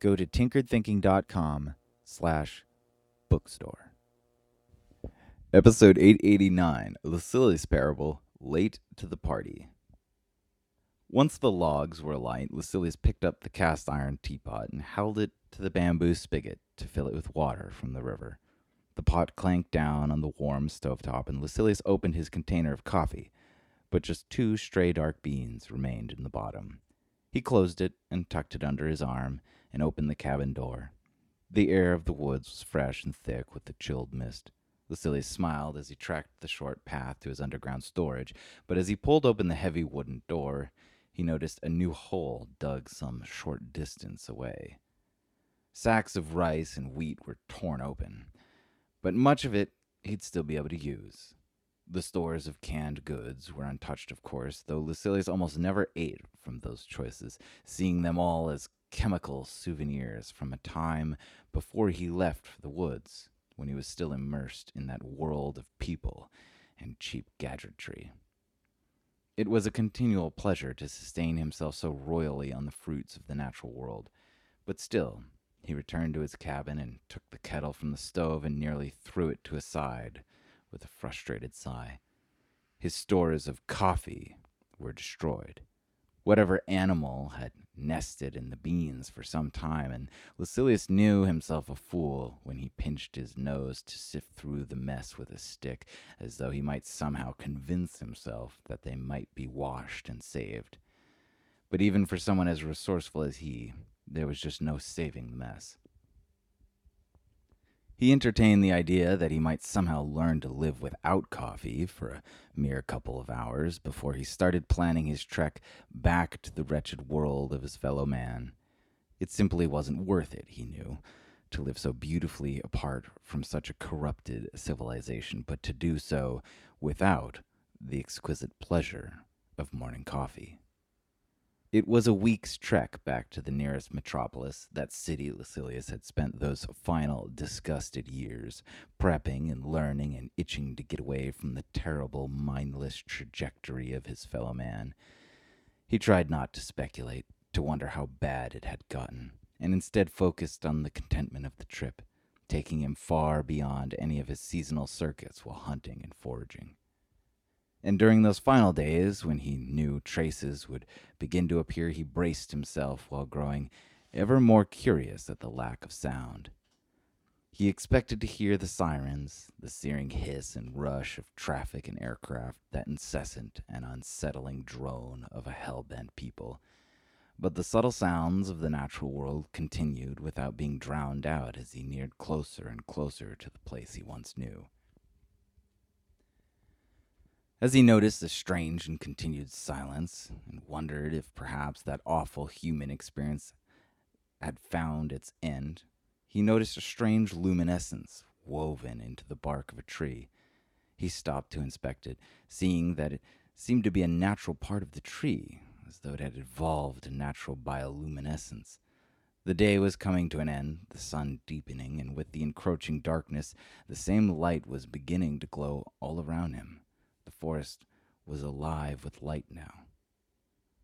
go to tinkeredthinking.com slash bookstore. Episode 889, Lucilius Parable, Late to the Party. Once the logs were alight, Lucilius picked up the cast iron teapot and held it to the bamboo spigot to fill it with water from the river. The pot clanked down on the warm stovetop, and Lucilius opened his container of coffee, but just two stray dark beans remained in the bottom. He closed it and tucked it under his arm and opened the cabin door. The air of the woods was fresh and thick with the chilled mist. Lucilius smiled as he tracked the short path to his underground storage, but as he pulled open the heavy wooden door, he noticed a new hole dug some short distance away. Sacks of rice and wheat were torn open, but much of it he'd still be able to use. The stores of canned goods were untouched, of course, though Lucilius almost never ate from those choices, seeing them all as chemical souvenirs from a time before he left for the woods, when he was still immersed in that world of people and cheap gadgetry. It was a continual pleasure to sustain himself so royally on the fruits of the natural world, but still he returned to his cabin and took the kettle from the stove and nearly threw it to his side with a frustrated sigh. His stores of coffee were destroyed. Whatever animal had nested in the beans for some time, and Lucilius knew himself a fool when he pinched his nose to sift through the mess with a stick, as though he might somehow convince himself that they might be washed and saved. But even for someone as resourceful as he, there was just no saving the mess. He entertained the idea that he might somehow learn to live without coffee for a mere couple of hours before he started planning his trek back to the wretched world of his fellow man. It simply wasn't worth it, he knew, to live so beautifully apart from such a corrupted civilization, but to do so without the exquisite pleasure of morning coffee. It was a week's trek back to the nearest metropolis, that city Lucilius had spent those final disgusted years, prepping and learning and itching to get away from the terrible, mindless trajectory of his fellow man. He tried not to speculate, to wonder how bad it had gotten, and instead focused on the contentment of the trip, taking him far beyond any of his seasonal circuits while hunting and foraging. And during those final days, when he knew traces would begin to appear, he braced himself while growing ever more curious at the lack of sound. He expected to hear the sirens, the searing hiss and rush of traffic and aircraft, that incessant and unsettling drone of a hell bent people. But the subtle sounds of the natural world continued without being drowned out as he neared closer and closer to the place he once knew. As he noticed the strange and continued silence, and wondered if perhaps that awful human experience had found its end, he noticed a strange luminescence woven into the bark of a tree. He stopped to inspect it, seeing that it seemed to be a natural part of the tree, as though it had evolved a natural bioluminescence. The day was coming to an end, the sun deepening, and with the encroaching darkness, the same light was beginning to glow all around him. Forest was alive with light now.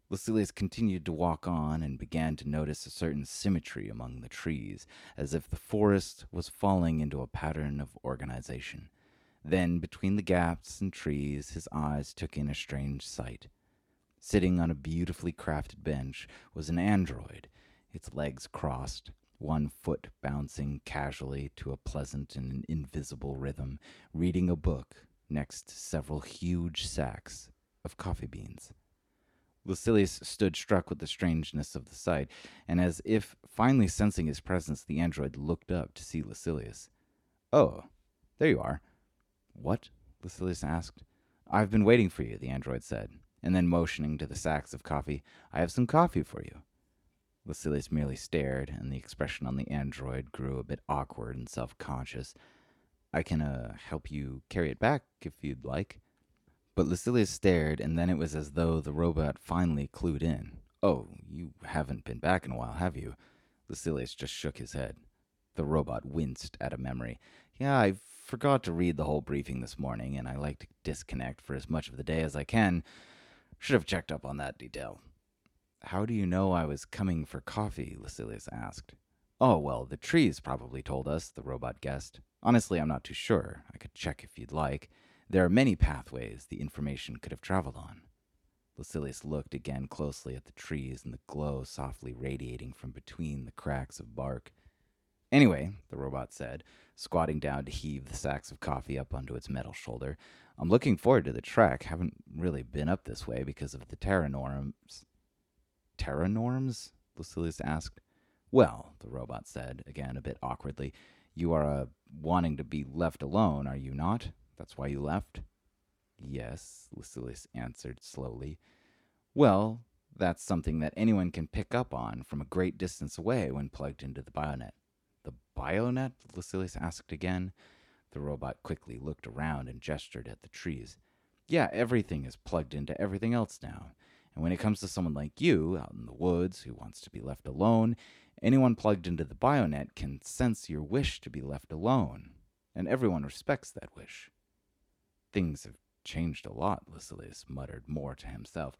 Lucilius continued to walk on and began to notice a certain symmetry among the trees, as if the forest was falling into a pattern of organization. Then, between the gaps and trees, his eyes took in a strange sight. Sitting on a beautifully crafted bench was an android, its legs crossed, one foot bouncing casually to a pleasant and invisible rhythm, reading a book next several huge sacks of coffee beans. Lucilius stood struck with the strangeness of the sight, and as if finally sensing his presence, the android looked up to see Lucilius. Oh, there you are. What? Lucilius asked. I've been waiting for you, the android said, and then motioning to the sacks of coffee, I have some coffee for you. Lucilius merely stared, and the expression on the android grew a bit awkward and self conscious. I can uh, help you carry it back if you'd like. But Lucilius stared, and then it was as though the robot finally clued in. Oh, you haven't been back in a while, have you? Lucilius just shook his head. The robot winced at a memory. Yeah, I forgot to read the whole briefing this morning, and I like to disconnect for as much of the day as I can. Should have checked up on that detail. How do you know I was coming for coffee? Lucilius asked. Oh, well, the trees probably told us, the robot guessed. Honestly, I'm not too sure. I could check if you'd like. There are many pathways the information could have traveled on. Lucilius looked again closely at the trees and the glow softly radiating from between the cracks of bark. Anyway, the robot said, squatting down to heave the sacks of coffee up onto its metal shoulder, I'm looking forward to the trek. Haven't really been up this way because of the Terra norms. Terra norms? Lucilius asked. Well, the robot said, again a bit awkwardly, you are uh, wanting to be left alone, are you not? That's why you left? Yes, Lucilius answered slowly. Well, that's something that anyone can pick up on from a great distance away when plugged into the bionet. The bionet? Lucilius asked again. The robot quickly looked around and gestured at the trees. Yeah, everything is plugged into everything else now. And when it comes to someone like you, out in the woods, who wants to be left alone, anyone plugged into the bionet can sense your wish to be left alone. And everyone respects that wish. Things have changed a lot, Lucilius muttered more to himself.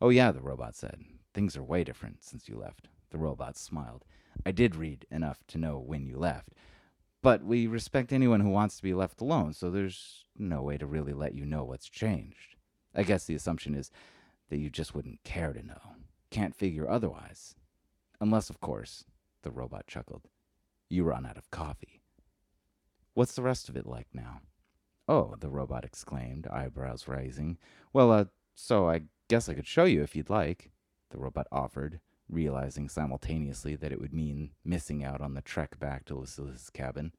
Oh, yeah, the robot said. Things are way different since you left. The robot smiled. I did read enough to know when you left. But we respect anyone who wants to be left alone, so there's no way to really let you know what's changed. I guess the assumption is that you just wouldn't care to know. Can't figure otherwise. Unless, of course, the robot chuckled, you run out of coffee. What's the rest of it like now? Oh, the robot exclaimed, eyebrows rising. Well, uh, so I guess I could show you if you'd like, the robot offered, realizing simultaneously that it would mean missing out on the trek back to Lucilius' cabin.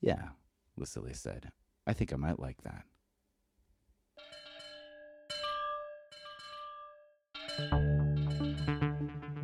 Yeah, Lucilius said. I think I might like that.